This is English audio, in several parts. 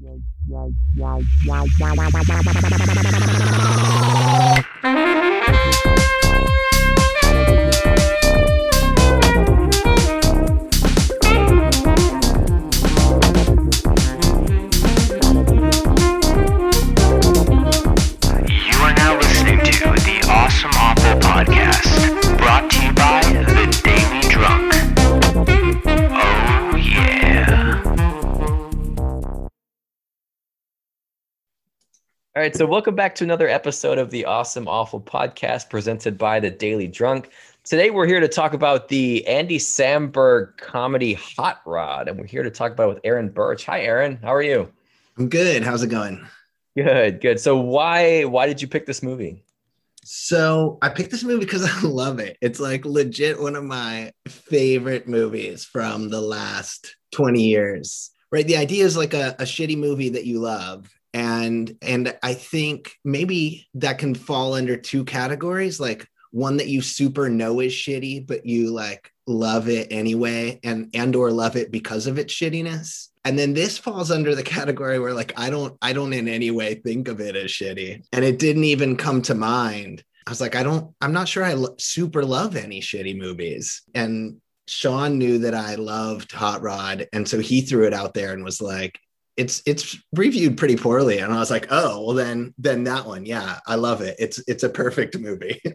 You are now listening to the Awesome Awful Podcast, brought to you by The Daily Drunk. Oh, yeah. All right, so welcome back to another episode of the Awesome Awful Podcast presented by the Daily Drunk. Today we're here to talk about the Andy Samberg comedy Hot Rod, and we're here to talk about it with Aaron Birch. Hi, Aaron. How are you? I'm good. How's it going? Good, good. So why why did you pick this movie? So I picked this movie because I love it. It's like legit one of my favorite movies from the last 20 years. Right. The idea is like a, a shitty movie that you love. And and I think maybe that can fall under two categories, like one that you super know is shitty, but you like love it anyway and and or love it because of its shittiness. And then this falls under the category where like i don't i don't in any way think of it as shitty. And it didn't even come to mind. I was like i don't i'm not sure i lo- super love any shitty movies. And sean knew that i loved hot rod. And so he threw it out there and was like it's it's reviewed pretty poorly and i was like oh well then then that one yeah i love it it's it's a perfect movie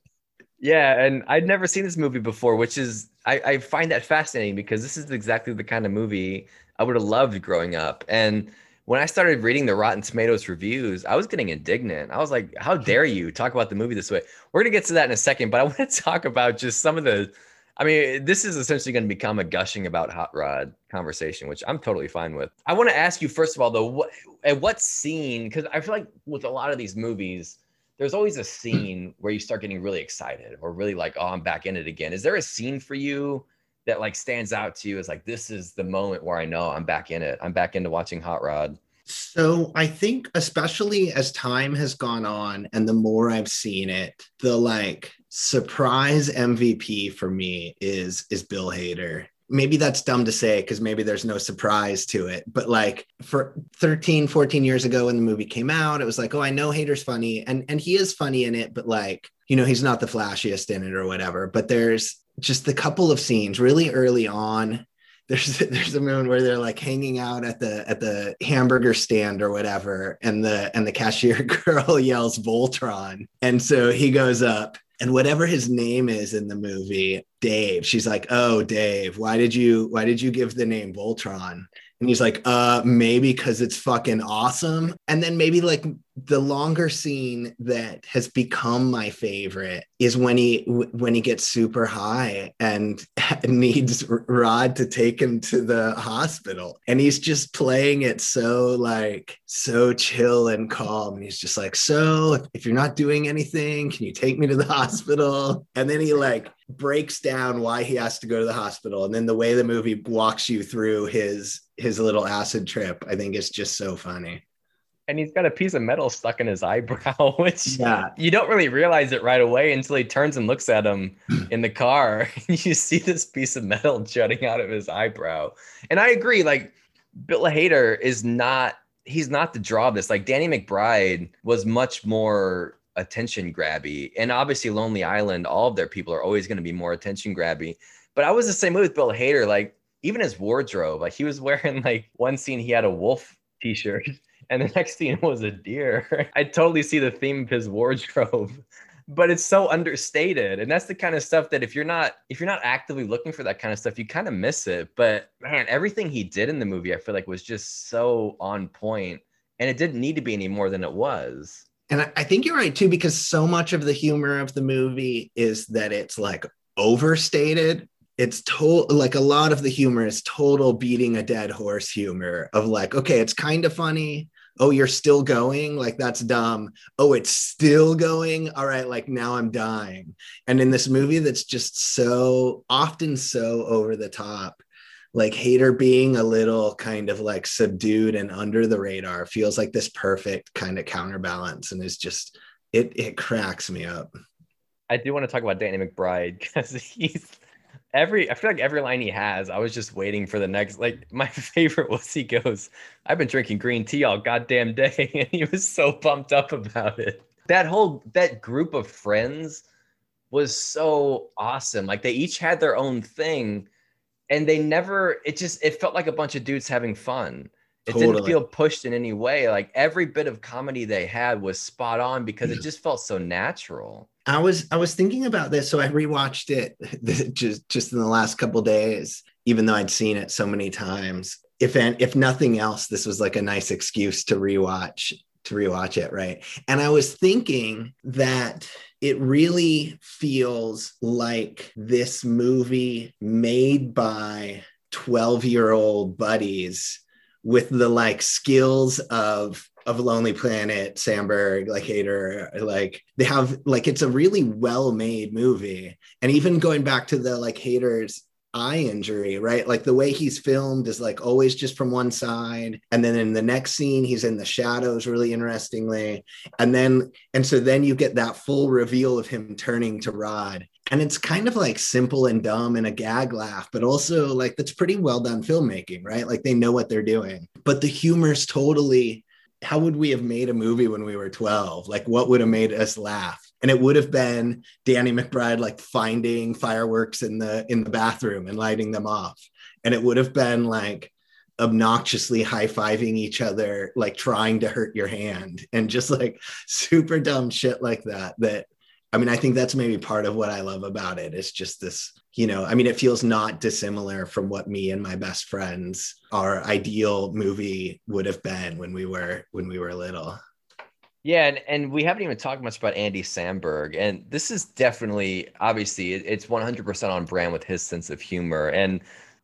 Yeah, and I'd never seen this movie before, which is I, I find that fascinating because this is exactly the kind of movie I would have loved growing up. And when I started reading the Rotten Tomatoes reviews, I was getting indignant. I was like, how dare you talk about the movie this way? We're going to get to that in a second, but I want to talk about just some of the. I mean, this is essentially going to become a gushing about Hot Rod conversation, which I'm totally fine with. I want to ask you, first of all, though, what, at what scene? Because I feel like with a lot of these movies, there's always a scene where you start getting really excited or really like, oh, I'm back in it again. Is there a scene for you that like stands out to you as like this is the moment where I know I'm back in it. I'm back into watching Hot Rod. So I think especially as time has gone on and the more I've seen it, the like surprise MVP for me is is Bill Hader. Maybe that's dumb to say because maybe there's no surprise to it. But like for 13, 14 years ago when the movie came out, it was like, oh, I know Hader's funny. And and he is funny in it, but like, you know, he's not the flashiest in it or whatever. But there's just a couple of scenes really early on there's there's a moment where they're like hanging out at the at the hamburger stand or whatever and the and the cashier girl yells voltron. And so he goes up and whatever his name is in the movie dave she's like oh dave why did you why did you give the name voltron? And he's like uh maybe because it's fucking awesome. And then maybe like the longer scene that has become my favorite is when he when he gets super high and needs rod to take him to the hospital. And he's just playing it so like so chill and calm. And he's just like so if, if you're not doing anything can you take me to the hospital? And then he like breaks down why he has to go to the hospital. And then the way the movie walks you through his his little acid trip i think is just so funny and he's got a piece of metal stuck in his eyebrow, which Yeah. you don't really realize it right away until he turns and looks at him in the car. And you see this piece of metal jutting out of his eyebrow. And I agree, like Bill Hader is not, he's not the draw of this. Like Danny McBride was much more attention grabby. And obviously Lonely Island, all of their people are always going to be more attention grabby. But I was the same way with Bill Hader. Like even his wardrobe, like he was wearing like one scene he had a wolf t-shirt and the next scene was a deer. I totally see the theme of his wardrobe, but it's so understated. And that's the kind of stuff that if you're not if you're not actively looking for that kind of stuff, you kind of miss it. But man, everything he did in the movie, I feel like was just so on point, and it didn't need to be any more than it was. And I, I think you're right too, because so much of the humor of the movie is that it's like overstated. It's total like a lot of the humor is total beating a dead horse humor of like, okay, it's kind of funny. Oh, you're still going? Like that's dumb. Oh, it's still going. All right, like now I'm dying. And in this movie that's just so often so over the top, like Hader being a little kind of like subdued and under the radar feels like this perfect kind of counterbalance and is just it it cracks me up. I do want to talk about Danny McBride because he's every I feel like every line he has, I was just waiting for the next. Like my favorite was he goes, "I've been drinking green tea all goddamn day," and he was so pumped up about it. That whole that group of friends was so awesome. Like they each had their own thing, and they never. It just it felt like a bunch of dudes having fun. It Totally. didn't feel pushed in any way. Like every bit of comedy they had was spot on because it just felt so natural. I was I was thinking about this, so I rewatched it just just in the last couple days, even though I'd seen it so many times. If if nothing else, this was like a nice excuse to rewatch to rewatch it, right? And I was thinking that it really feels like this movie made by 12 year old buddies with the like skills of of Lonely Planet, Samberg, like Hader, like they have like it's a really well made movie. And even going back to the like Hader's eye injury, right? Like the way he's filmed is like always just from one side. And then in the next scene, he's in the shadows really interestingly. And then, and so then you get that full reveal of him turning to Rod. And it's kind of like simple and dumb and a gag laugh, but also like that's pretty well done filmmaking, right? Like they know what they're doing. But the humor's totally how would we have made a movie when we were 12? Like, what would have made us laugh? And it would have been Danny McBride like finding fireworks in the in the bathroom and lighting them off. And it would have been like obnoxiously high-fiving each other, like trying to hurt your hand and just like super dumb shit like that. That I mean, I think that's maybe part of what I love about it. It's just this, you know, I mean, it feels not dissimilar from what me and my best friends, our ideal movie would have been when we were when we were little. Yeah, and, and we haven't even talked much about Andy Samberg. And this is definitely, obviously, it, it's 100% on brand with his sense of humor. And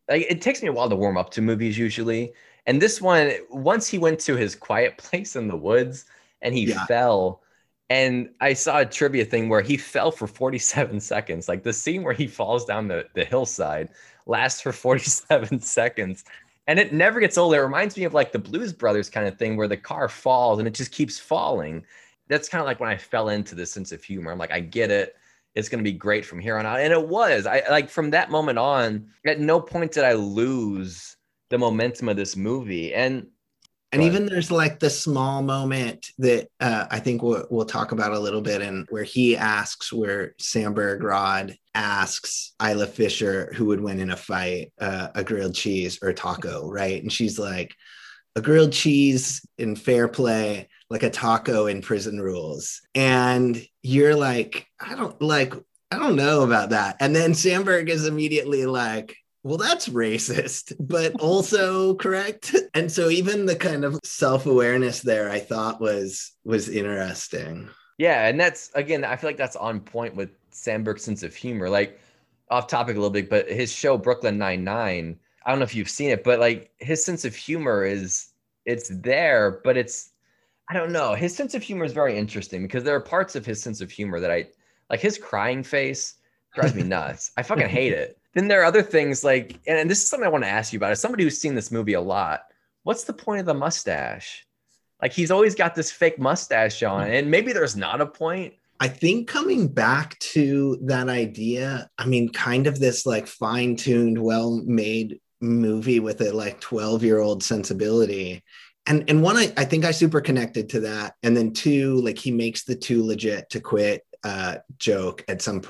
like, it takes me a while to warm up to movies usually. And this one, once he went to his quiet place in the woods and he Yeah. fell, and I saw a trivia thing where he fell for 47 seconds. Like the scene where he falls down the, the hillside lasts for 47 seconds. And it never gets old. It reminds me of like the Blues Brothers kind of thing where the car falls and it just keeps falling. That's kind of like when I fell into this sense of humor. I'm like, I get it. It's going to be great from here on out. And it was. I like from that moment on, at no point did I lose the momentum of this movie. And And even there's like the small moment that uh, I think we'll, we'll talk about a little bit, and where he asks, where Samberg Rod asks Isla Fisher who would win in a fight, uh, a grilled cheese or a taco, right? And she's like, a grilled cheese in fair play, like a taco in prison rules. And you're like, I don't like, I don't know about that. And then Samberg is immediately like, well, that's racist, but also correct. And so even the kind of self-awareness there I thought was was interesting. Yeah, and that's again, I feel like that's on point with Samberg's sense of humor. Like off topic a little bit, but his show Brooklyn Nine Nine. I don't know if you've seen it, but like his sense of humor is it's there, but it's I don't know. His sense of humor is very interesting because there are parts of his sense of humor that I like. His crying face drives me nuts. I fucking hate it. Then there are other things like, and, and this is something I want to ask you about. As somebody who's seen this movie a lot, what's the point of the mustache? Like he's always got this fake mustache on, mm. and maybe there's not a point. I think coming back to that idea, I mean, kind of this like fine-tuned, well-made movie with a like 12-year-old sensibility. And and one, I, I think I super connected to that. And then two, like he makes the too legit to quit uh joke at some.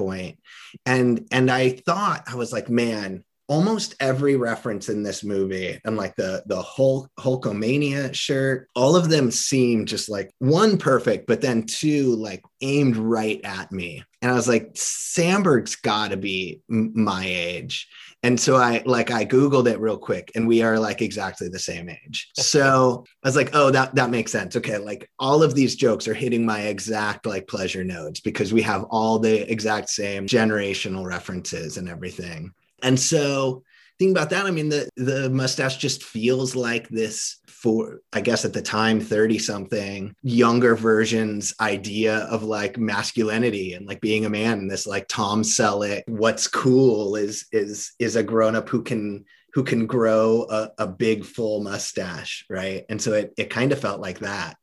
And and I thought, I was like, man, almost every reference in this movie and like the the Hulk Hulkamania shirt, all of them seem just like one perfect, but then two like aimed right at me. And I was like, Samberg's got to be m- my age. And so I like I googled it real quick, and we are like exactly the same age. So I was like, oh, that that makes sense. Okay, like all of these jokes are hitting my exact like pleasure nodes because we have all the exact same generational references and everything. And so thinking about that, I mean, the the mustache just feels like this for I guess at the time 30 something younger versions idea of like masculinity and like being a man and this like Tom Selleck what's cool is is is a grown up who can who can grow a, a big full mustache right? And so it, it kind of felt like that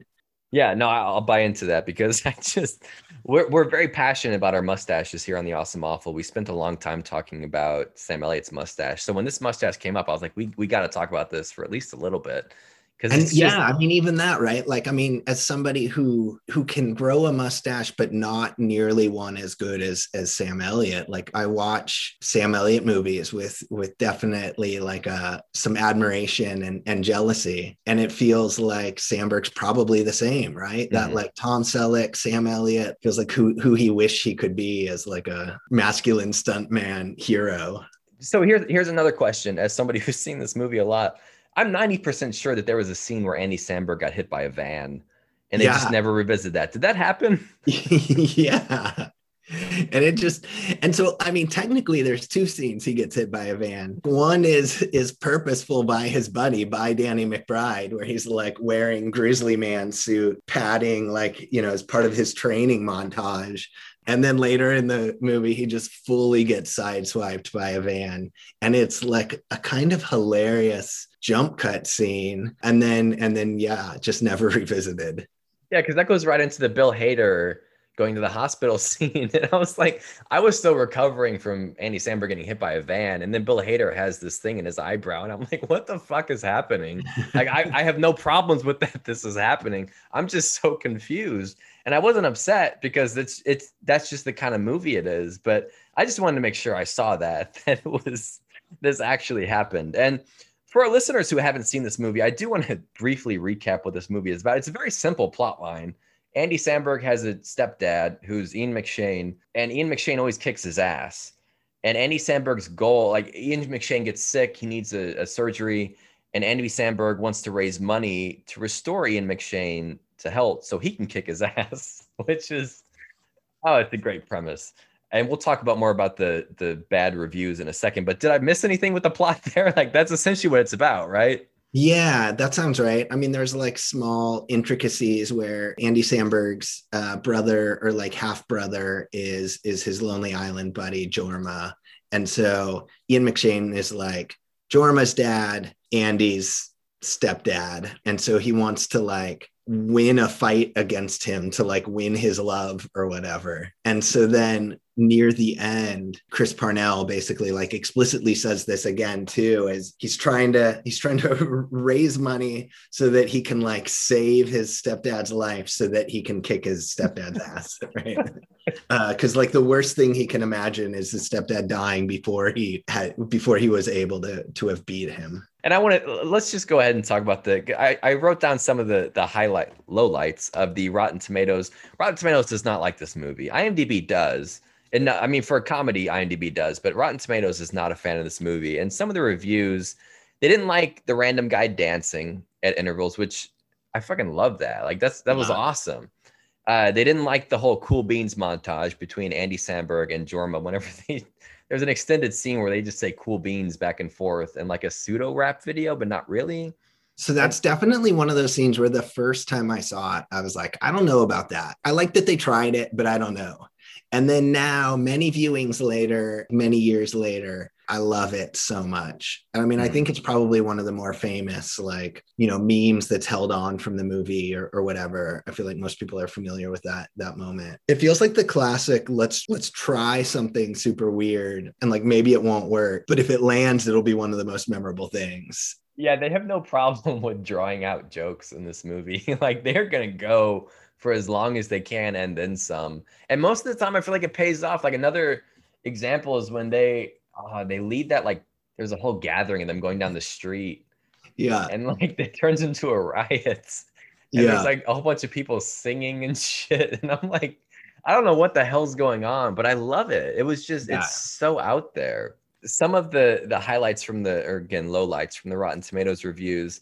Yeah, no, I'll buy into that because I just we're we're very passionate about our mustaches here on the Awesome Awful. We spent a long time talking about Sam Elliott's mustache. So when this mustache came up, I was like, we we got to talk about this for at least a little bit because and yeah i mean even that right like i mean as somebody who who can grow a mustache but not nearly one as good as as sam elliott like i watch sam elliott movies with with definitely like uh some admiration and and jealousy and it feels like samberg's probably the same right that Mhm. like tom selleck sam elliott feels like who who he wished he could be as like a masculine stuntman hero so here's here's another question. As somebody who's seen this movie a lot, I'm 90% sure that there was a scene where Andy Samberg got hit by a van, and they Yeah. just never revisited that. Did that happen? yeah. And it just and so I mean technically there's two scenes he gets hit by a van. One is is purposeful by his buddy by Danny McBride where he's like wearing grizzly man suit padding like you know as part of his training montage and then later in the movie he just fully gets sideswiped by a van and it's like a kind of hilarious jump cut scene and then and then yeah just never revisited. Yeah, because that goes right into the Bill Hader going to the hospital scene. And I was like, I was still recovering from Andy Samberg getting hit by a van. And then Bill Hader has this thing in his eyebrow. And I'm like, what the fuck is happening? Like, I, I have no problems with that. This is happening. I'm just so confused. And I wasn't upset because it's it's that's just the kind of movie it is. But I just wanted to make sure I saw that that was this actually happened. And for our listeners who haven't seen this movie, I do want to briefly recap what this movie is about. It's a very simple plot line. Andy Samberg has a stepdad who's Ian McShane, and Ian McShane always kicks his ass. And Andy Samberg's goal, like Ian McShane gets sick, he needs a, a surgery, and Andy Samberg wants to raise money to restore Ian McShane to health so he can kick his ass, which is oh, it's a great premise. And we'll talk about more about the the bad reviews in a second. But did I miss anything with the plot there? Like that's essentially what it's about, right? Yeah, that sounds right. I mean, there's like small intricacies where Andy Samberg's uh, brother or like half brother is is his Lonely Island buddy Jorma, and so Ian McShane is like Jorma's dad, Andy's stepdad, and so he wants to like win a fight against him to like win his love or whatever. And so then near the end, Chris Parnell basically like explicitly says this again too, as he's trying to he's trying to raise money so that he can like save his stepdad's life so that he can kick his stepdad's ass, right? Uh, because like the worst thing he can imagine is his stepdad dying before he had before he was able to to have beat him. And I want to let's just go ahead and talk about the. I, I wrote down some of the the highlight lowlights of the Rotten Tomatoes. Rotten Tomatoes does not like this movie. IMDb does, and I mean for a comedy, IMDb does, but Rotten Tomatoes is not a fan of this movie. And some of the reviews, they didn't like the random guy dancing at intervals, which I fucking love that. Like that's that was awesome. Uh, they didn't like the whole cool beans montage between Andy Samberg and Jorma whenever they there's an extended scene where they just say cool beans back and forth and like a pseudo rap video, but not really. So that's definitely one of those scenes where the first time I saw it, I was like, I don't know about that. I like that they tried it, but I don't know. And then now, many viewings later, many years later, I love it so much. And I mean, I Mhm. think it's probably one of the more famous, like, you know, memes that's held on from the movie or, or whatever. I feel like most people are familiar with that that moment. It feels like the classic, let's let's try something super weird and like maybe it won't work, but if it lands, it'll be one of the most memorable things. Yeah, they have no problem with drawing out jokes in this movie. like they're gonna go for as long as they can and then some. And most of the time, I feel like it pays off. Like another example is when they uh, they lead that like there's a whole gathering of them going down the street, Yeah. and like it turns into a riot. And Yeah. there's like a whole bunch of people singing and shit. And I'm like, I don't know what the hell's going on, but I love it. It was just Yeah. it's so out there. Some of the the highlights from the or again lowlights from the Rotten Tomatoes reviews.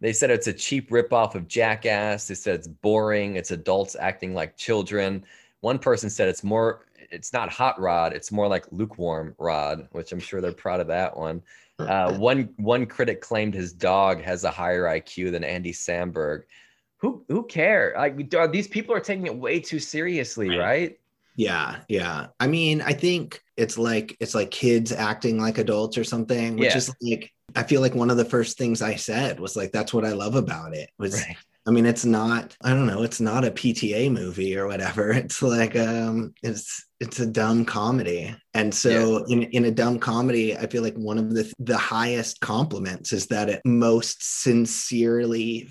They said it's a cheap ripoff of Jackass. They said it's boring. It's adults acting like children. One person said it's more. It's not hot rod. It's more like lukewarm rod, which I'm sure they're proud of that one. Uh, one one critic claimed his dog has a higher IQ than Andy Samberg. Who who care? Like these people are taking it way too seriously, Right. right? Yeah, yeah. I mean, I think it's like it's like kids acting like adults or something, which Yeah. is like I feel like one of the first things I said was like that's what I love about it was Right. I mean, it's not, I don't know, it's not a PTA movie or whatever. It's like um it's it's a dumb comedy. And so in, in a dumb comedy, I feel like one of the the highest compliments is that it most sincerely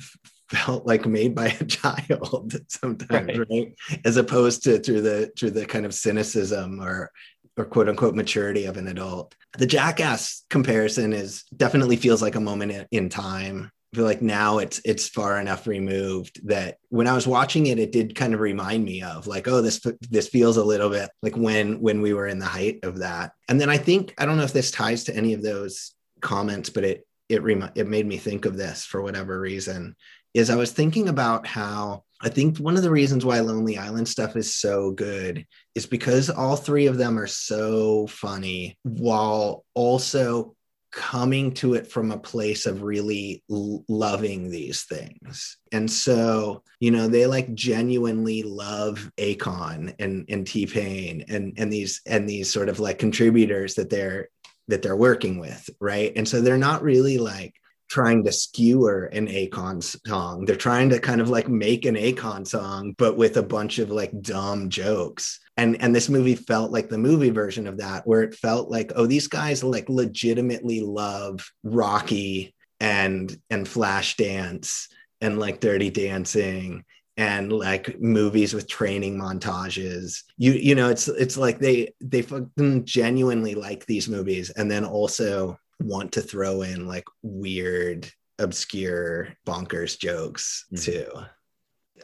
felt like made by a child sometimes, right? right? As opposed to through the through the kind of cynicism or or quote unquote maturity of an adult. The jackass comparison is definitely feels like a moment in, in time feel like now it's it's far enough removed that when I was watching it, it did kind of remind me of like, oh, this this feels a little bit like when when we were in the height of that. And then I think I don't know if this ties to any of those comments, but it it rem- it made me think of this for whatever reason. Is I was thinking about how I think one of the reasons why Lonely Island stuff is so good is because all three of them are so funny while also coming to it from a place of really l- loving these things. And so, you know, they like genuinely love Akon and and T-Pain and and these and these sort of like contributors that they're that they're working with, right? And so they're not really like trying to skewer an Akon song. They're trying to kind of like make an Akon song, but with a bunch of like dumb jokes. And and this movie felt like the movie version of that where it felt like oh these guys like legitimately love rocky and and flashdance and like dirty dancing and like movies with training montages. You you know it's it's like they they genuinely like these movies. And then also want to throw in like weird obscure bonkers jokes mm-hmm. too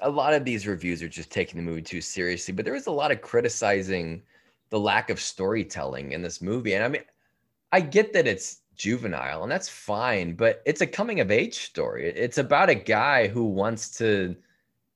a lot of these reviews are just taking the movie too seriously, but there was a lot of criticizing the lack of storytelling in this movie. And I mean, I get that it's juvenile and that's fine, but it's a coming of age story. It's about a guy who wants to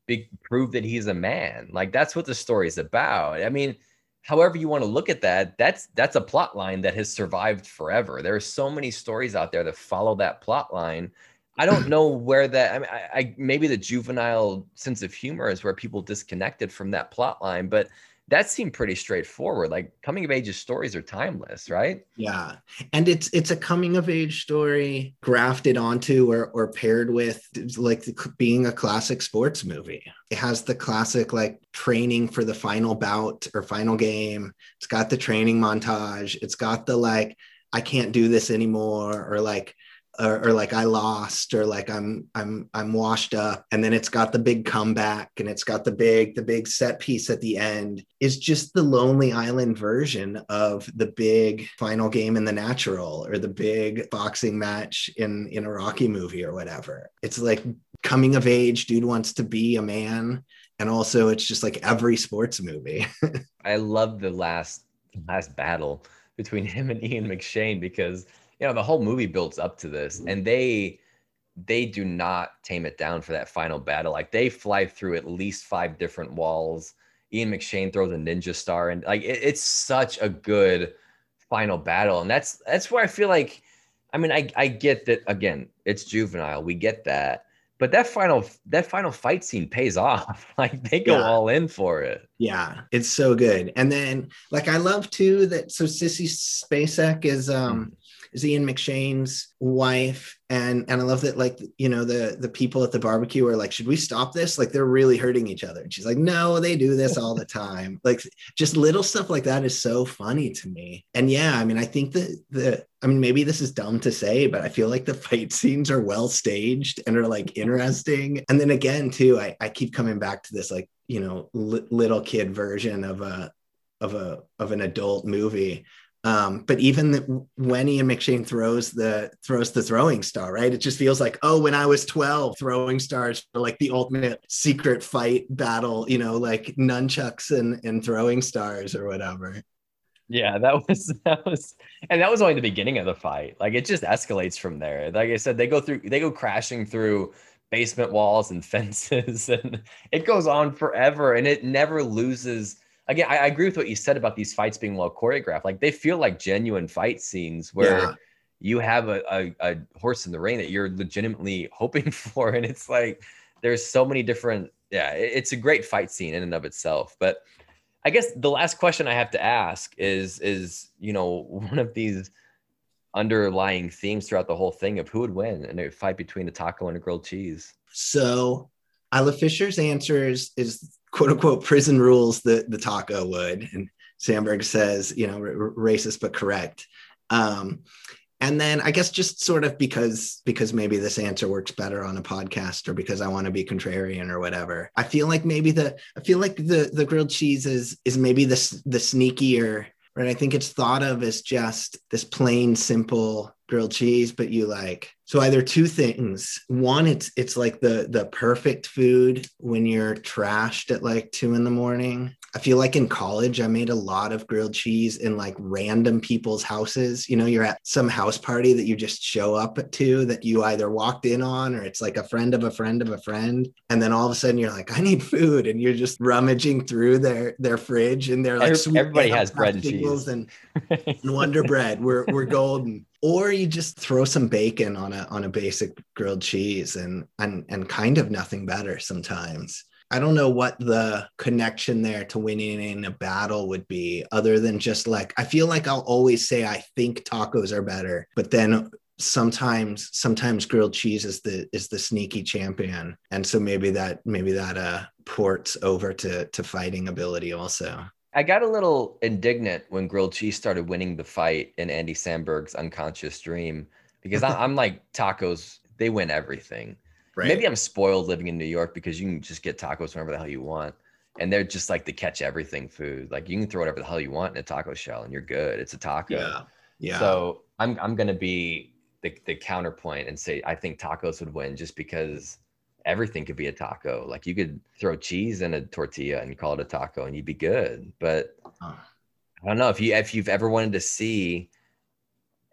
be, prove that he's a man. Like that's what the story is about. I mean, however you want to look at that, that's that's a plot line that has survived forever. There are so many stories out there that follow that plot line I don't know where that. I mean, I, I, maybe the juvenile sense of humor is where people disconnected from that plot line, but that seemed pretty straightforward. Like coming of age stories are timeless, right? Yeah, and it's it's a coming of age story grafted onto or or paired with like being a classic sports movie. It has the classic like training for the final bout or final game. It's got the training montage. It's got the like I can't do this anymore or like or, or, like I lost or like I'm I'm I'm washed up and then it's got the big comeback and it's got the big the big set piece at the end is just the lonely island version of the big final game in the natural or the big boxing match in in a Rocky movie or whatever. It's like coming of age dude wants to be a man and also it's just like every sports movie. I love the last last battle between him and Ian McShane because you know the whole movie builds up to this and they they do not tame it down for that final battle. Like they fly through at least five different walls. Ian mcshane throws a ninja star and like it, it's such a good final battle and that's that's where i feel like i mean i i get that again it's juvenile we get that but that final that final fight scene pays off. Like they go yeah. all in for it. Yeah it's so good and then like i love too that so sissy spacek is um mm is Ian McShane's wife, and and I love that like you know the the people at the barbecue are like, should we stop this? Like they're really hurting each other. And she's like, no, they do this all the time. like just little stuff like that is so funny to me. And yeah, I mean, I think that the I mean, maybe this is dumb to say, but I feel like the fight scenes are well staged and are like interesting. And then again, too, I, I keep coming back to this like, you know, li- little kid version of a of a of an adult movie um, but even the, when Ian McShane throws the throws the throwing star, right? It just feels like, oh, when I was 12, throwing stars for like the ultimate secret fight battle, you know, like nunchucks and, and throwing stars or whatever. Yeah, that was that was and that was only the beginning of the fight. Like it just escalates from there. Like I said, they go through they go crashing through basement walls and fences and it goes on forever and it never loses again, I, I, agree with what you said about these fights being well choreographed. Like they feel like genuine fight scenes where yeah. you have a, a, a, horse in the ring that you're legitimately hoping for. And it's like there's so many different, yeah, it, it's a great fight scene in and of itself. But I guess the last question I have to ask is is, you know, one of these underlying themes throughout the whole thing of who would win in a fight between a taco and a grilled cheese. So Isla Fisher's answer is, is quote unquote prison rules that the taco would. And Samberg says, you know, r- racist but correct. Um, and then I guess just sort of because because maybe this answer works better on a podcast or because I want to be contrarian or whatever. I feel like maybe the I feel like the the grilled cheese is is maybe the the sneakier right? I think it's thought of as just this plain, simple grilled cheese, but you like so either two things. One, it's it's like the the perfect food when you're trashed at like two in the morning. I feel like in college, I made a lot of grilled cheese in like random people's houses. You know, you're at some house party that you just show up to that you either walked in on or it's like a friend of a friend of a friend. And then all of a sudden you're like, I need food. And you're just rummaging through their their fridge and they're like, everybody has bread and cheese and, and Wonder Bread. We're we're golden or you just throw some bacon on a on a basic grilled cheese and and and kind of nothing better sometimes. I don't know what the connection there to winning in a battle would be other than just like i feel like i'll always say i think tacos are better but then sometimes sometimes grilled cheese is the is the sneaky champion. And so maybe that maybe that uh ports over to to fighting ability also I got a little indignant when grilled cheese started winning the fight in Andy Samberg's unconscious dream because I, am like tacos, they win everything. Right. Maybe I'm spoiled living in New York because you can just get tacos whenever the hell you want. And they're just like the catch everything food. Like you can throw whatever the hell you want in a taco shell and you're good. It's a taco. Yeah. Yeah. So I'm I'm gonna be the, the counterpoint and say I think tacos would win just because everything could be a taco. Like you could throw cheese in a tortilla and call it a taco and you'd be good. But I don't know if you if you've ever wanted to see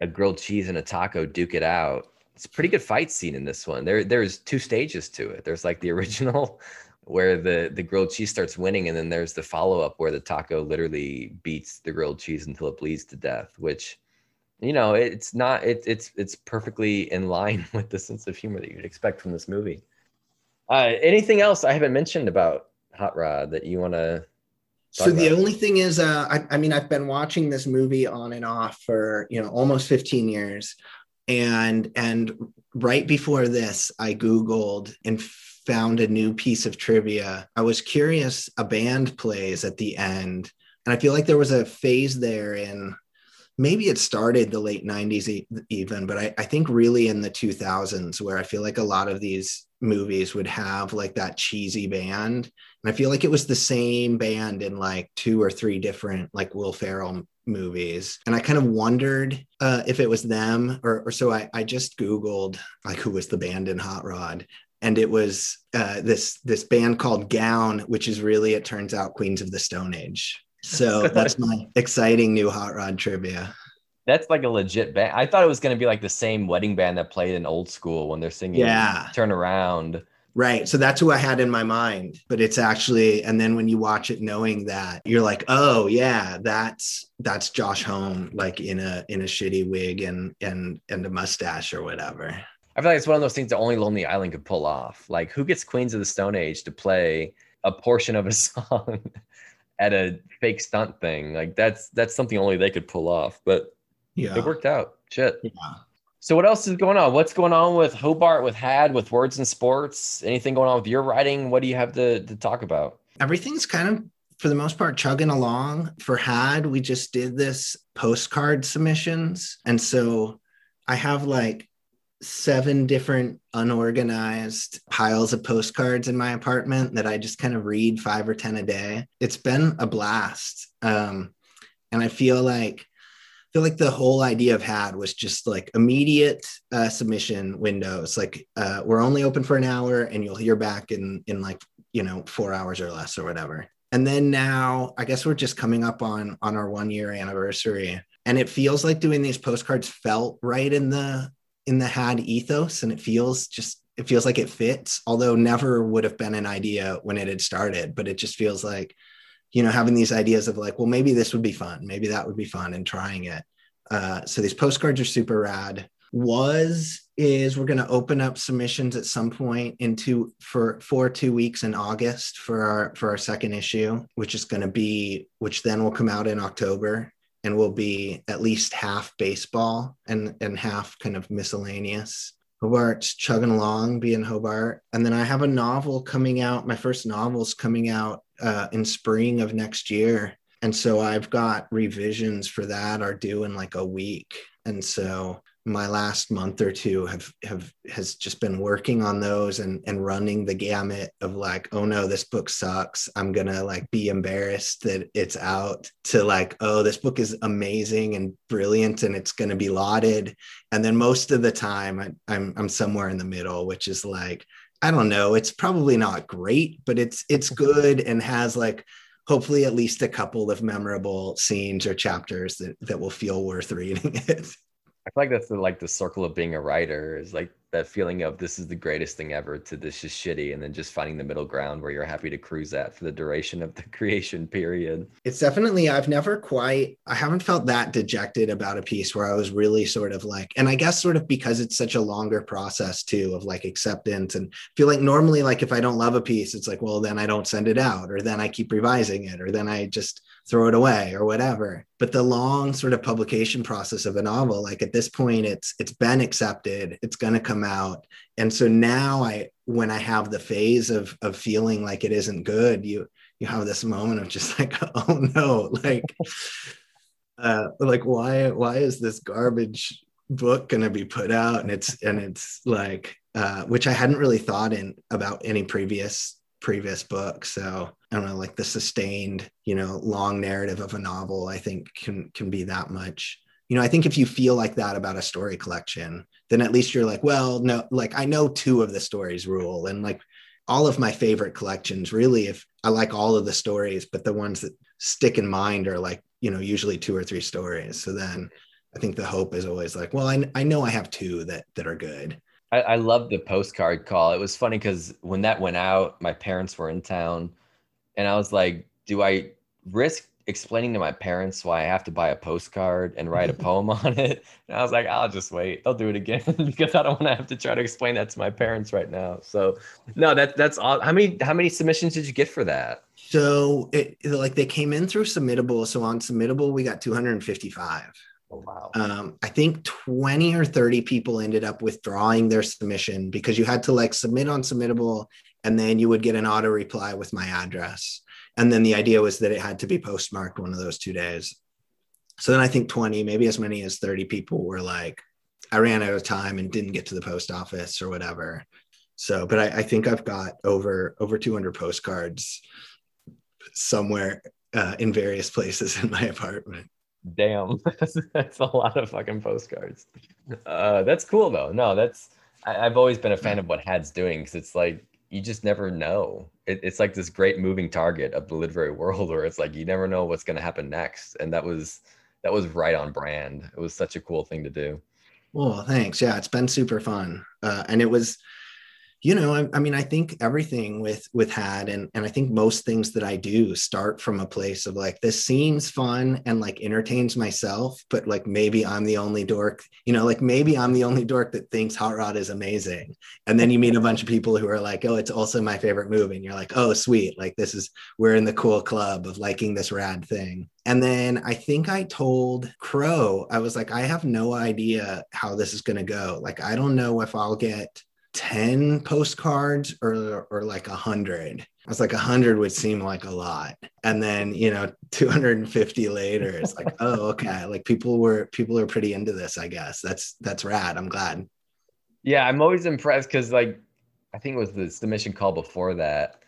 a grilled cheese and a taco duke it out. It's a pretty good fight scene in this one. There there's two stages to it. There's like the original where the the grilled cheese starts winning and then there's the follow-up where the taco literally beats the grilled cheese until it bleeds to death, which you know, it's not it, it's it's perfectly in line with the sense of humor that you'd expect from this movie. Uh, anything else I haven't mentioned about Hot Rod that you want to? So the only thing is, uh, I, I mean, I've been watching this movie on and off for you know almost 15 years, and and right before this, I googled and found a new piece of trivia. I was curious. A band plays at the end, and I feel like there was a phase there in maybe it started the late 90s even but I, I, think really in the 2000s where i feel like a lot of these movies would have like that cheesy band. And i feel like it was the same band in like two or three different like will ferrell movies. And i kind of wondered uh, if it was them or, or so I, I just googled like who was the band in hot rod. And it was uh, this this band called gown which is really it turns out queens of the stone age. So that's my exciting new hot rod trivia. That's like a legit band. I thought it was going to be like the same wedding band that played in old school when they're singing yeah. Turn Around. Right. So that's who I had in my mind. But it's actually, and then when you watch it knowing that, you're like, oh yeah, that's that's Josh Homme, like in a in a shitty wig and and and a mustache or whatever. I feel like it's one of those things that only Lonely Island could pull off. Like who gets Queens of the Stone Age to play a portion of a song at a fake stunt thing. Like that's that's something only they could pull off. But yeah, it worked out. Shit. Yeah. So what else is going on? What's going on with Hobart, with Had, with Words and Sports? Anything going on with your writing? What do you have to, to talk about? Everything's kind of for the most part chugging along. For Had, we just did this postcard submissions. And so I have like seven different unorganized piles of postcards in my apartment that I just kind of read five or 10 a day. It's been a blast. Um, and I feel like, feel like the whole idea of had was just like immediate uh, submission windows. Like uh, we're only open for an hour and you'll hear back in, in like, you know, four hours or less or whatever. And then now I guess we're just coming up on, on our one year anniversary and it feels like doing these postcards felt right in the in the had ethos and it feels just it feels like it fits although never would have been an idea when it had started but it just feels like you know having these ideas of like well maybe this would be fun maybe that would be fun and trying it. Uh, so these postcards are super rad. Was is we're going to open up submissions at some point into for for two weeks in august for our for our second issue which is going to be which then will come out in october and will be at least half baseball and and half kind of miscellaneous Hobart's chugging along, being Hobart. And then I have a novel coming out. My first novel's coming out uh, in spring of next year. And so I've got revisions for that are due in like a week. And so my last month or two have have has just been working on those and and running the gamut of like oh no this book sucks. I'm gonna like be embarrassed that it's out to like oh this book is amazing and brilliant and it's gonna be lauded. And then most of the time I, i'm i'm somewhere in the middle which is like i don't know it's probably not great but it's it's mm-hmm. good and has like hopefully at least a couple of memorable scenes or chapters that that will feel worth reading it I feel like that's the like the circle of being a writer is like that feeling of this is the greatest thing ever to this is shitty and then just finding the middle ground where you're happy to cruise at for the duration of the creation period. It's definitely I've never quite I haven't felt that dejected about a piece where I was really sort of like and I guess sort of because it's such a longer process too of like acceptance and feel like normally like if I don't love a piece it's like well then I don't send it out or then I keep revising it or then I just throw it away or whatever. But the long sort of publication process of a novel like at this point it's it's been accepted it's going to come out. And so now i when i have the phase of of feeling like it isn't good you you have this moment of just like oh no like uh like why why is this garbage book going to be put out? And it's and it's like uh which i hadn't really thought in about any previous previous book. So I don't know, like the sustained, you know, long narrative of a novel, I think can can be that much. You know, I think if you feel like that about a story collection, then at least you're like, well, no, like I know two of the stories rule. And like all of my favorite collections, really, if I like all of the stories, but the ones that stick in mind are like, you know, usually two or three stories. So then I think the hope is always like, well, I, I know I have two that that are good. I, I love the postcard call. It was funny because when that went out, my parents were in town, and I was like, "Do I risk explaining to my parents why I have to buy a postcard and write a poem on it?" And I was like, "I'll just wait. They'll do it again because I don't want to have to try to explain that to my parents right now." So, no, that that's all. How many how many submissions did you get for that? So, it, like they came in through Submittable. So on Submittable, we got 255. Oh, wow. Um, I think 20 or 30 people ended up withdrawing their submission because you had to like submit on submittable and then you would get an auto reply with my address. And then the idea was that it had to be postmarked one of those two days. So then I think 20, maybe as many as 30 people were like, I ran out of time and didn't get to the post office or whatever. So, but I, I think I've got over over 200 postcards somewhere uh, in various places in my apartment. Damn, that's, a lot of fucking postcards. Uh, that's cool though. No, that's I, have always been a fan of what Had's doing because it's like you just never know. It, it's like this great moving target of the literary world where it's like you never know what's going to happen next, and that was that was right on brand. It was such a cool thing to do. Well, thanks. Yeah, it's been super fun, uh, and it was you know I, I, mean i think everything with with had and and i think most things that i do start from a place of like this seems fun and like entertains myself but like maybe i'm the only dork you know like maybe i'm the only dork that thinks hot rod is amazing. And then you meet a bunch of people who are like oh it's also my favorite movie. And you're like oh sweet like this is we're in the cool club of liking this rad thing. And then I think I told Crow, I was like, I have no idea how this is going to go. Like, I don't know if I'll get 10 postcards or or like a hundred. I was like, a hundred would seem like a lot. And then, you know, 250 later, it's like, oh, okay. Like people were people are pretty into this, I guess. That's that's rad. I'm glad. Yeah, I'm always impressed because like I think it was the submission call before that.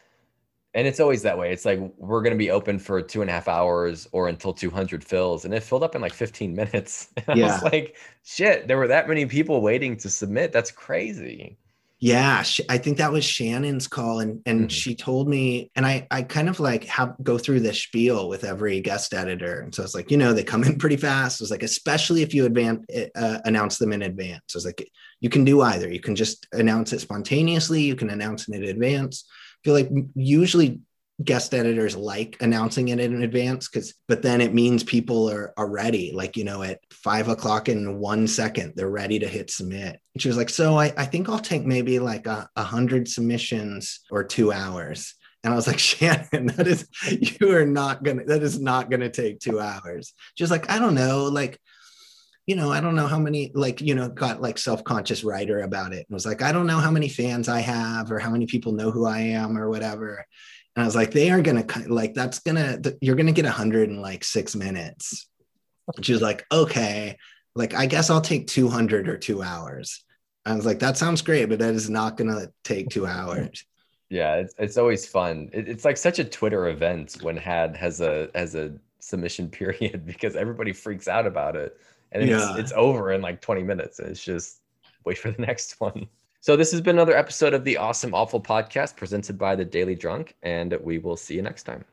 And it's always that way. It's like we're gonna be open for two and a half hours or until 200 fills, and it filled up in like 15 minutes. And yeah. I was like, shit, there were that many people waiting to submit. That's crazy. Yeah, I think that was Shannon's call, and and mm-hmm. she told me, and I I kind of like have go through this spiel with every guest editor, and so it's like you know they come in pretty fast. It was like especially if you advance uh, announce them in advance. It's like you can do either. You can just announce it spontaneously. You can announce it in advance. I feel like usually guest editors like announcing it in advance because but then it means people are, are ready like you know at five o'clock in one second they're ready to hit submit and she was like so i, I think i'll take maybe like a, a hundred submissions or two hours and I was like, Shannon, that is, you are not gonna, that is not gonna take two hours. She was like, I don't know, like, you know, I don't know how many, like, you know, got like self conscious writer about it and was like, I don't know how many fans I have or how many people know who I am or whatever. And I was like, they are gonna like that's gonna you're gonna get a hundred in like six minutes. She was like, okay, like I guess I'll take 200 or two hours. I was like, that sounds great, but that is not gonna take two hours. Yeah, it's, it's always fun. It, it's like such a Twitter event when Had has a has a submission period because everybody freaks out about it, and it's Yeah. it's over in like 20 minutes. And it's just wait for the next one. So this has been another episode of the Awesome Awful podcast presented by the Daily Drunk, and we will see you next time.